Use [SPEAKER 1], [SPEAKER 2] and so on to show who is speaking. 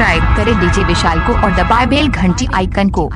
[SPEAKER 1] Subscribe करें DJ Vishal को और दबाए बेल घंटी आइकन को।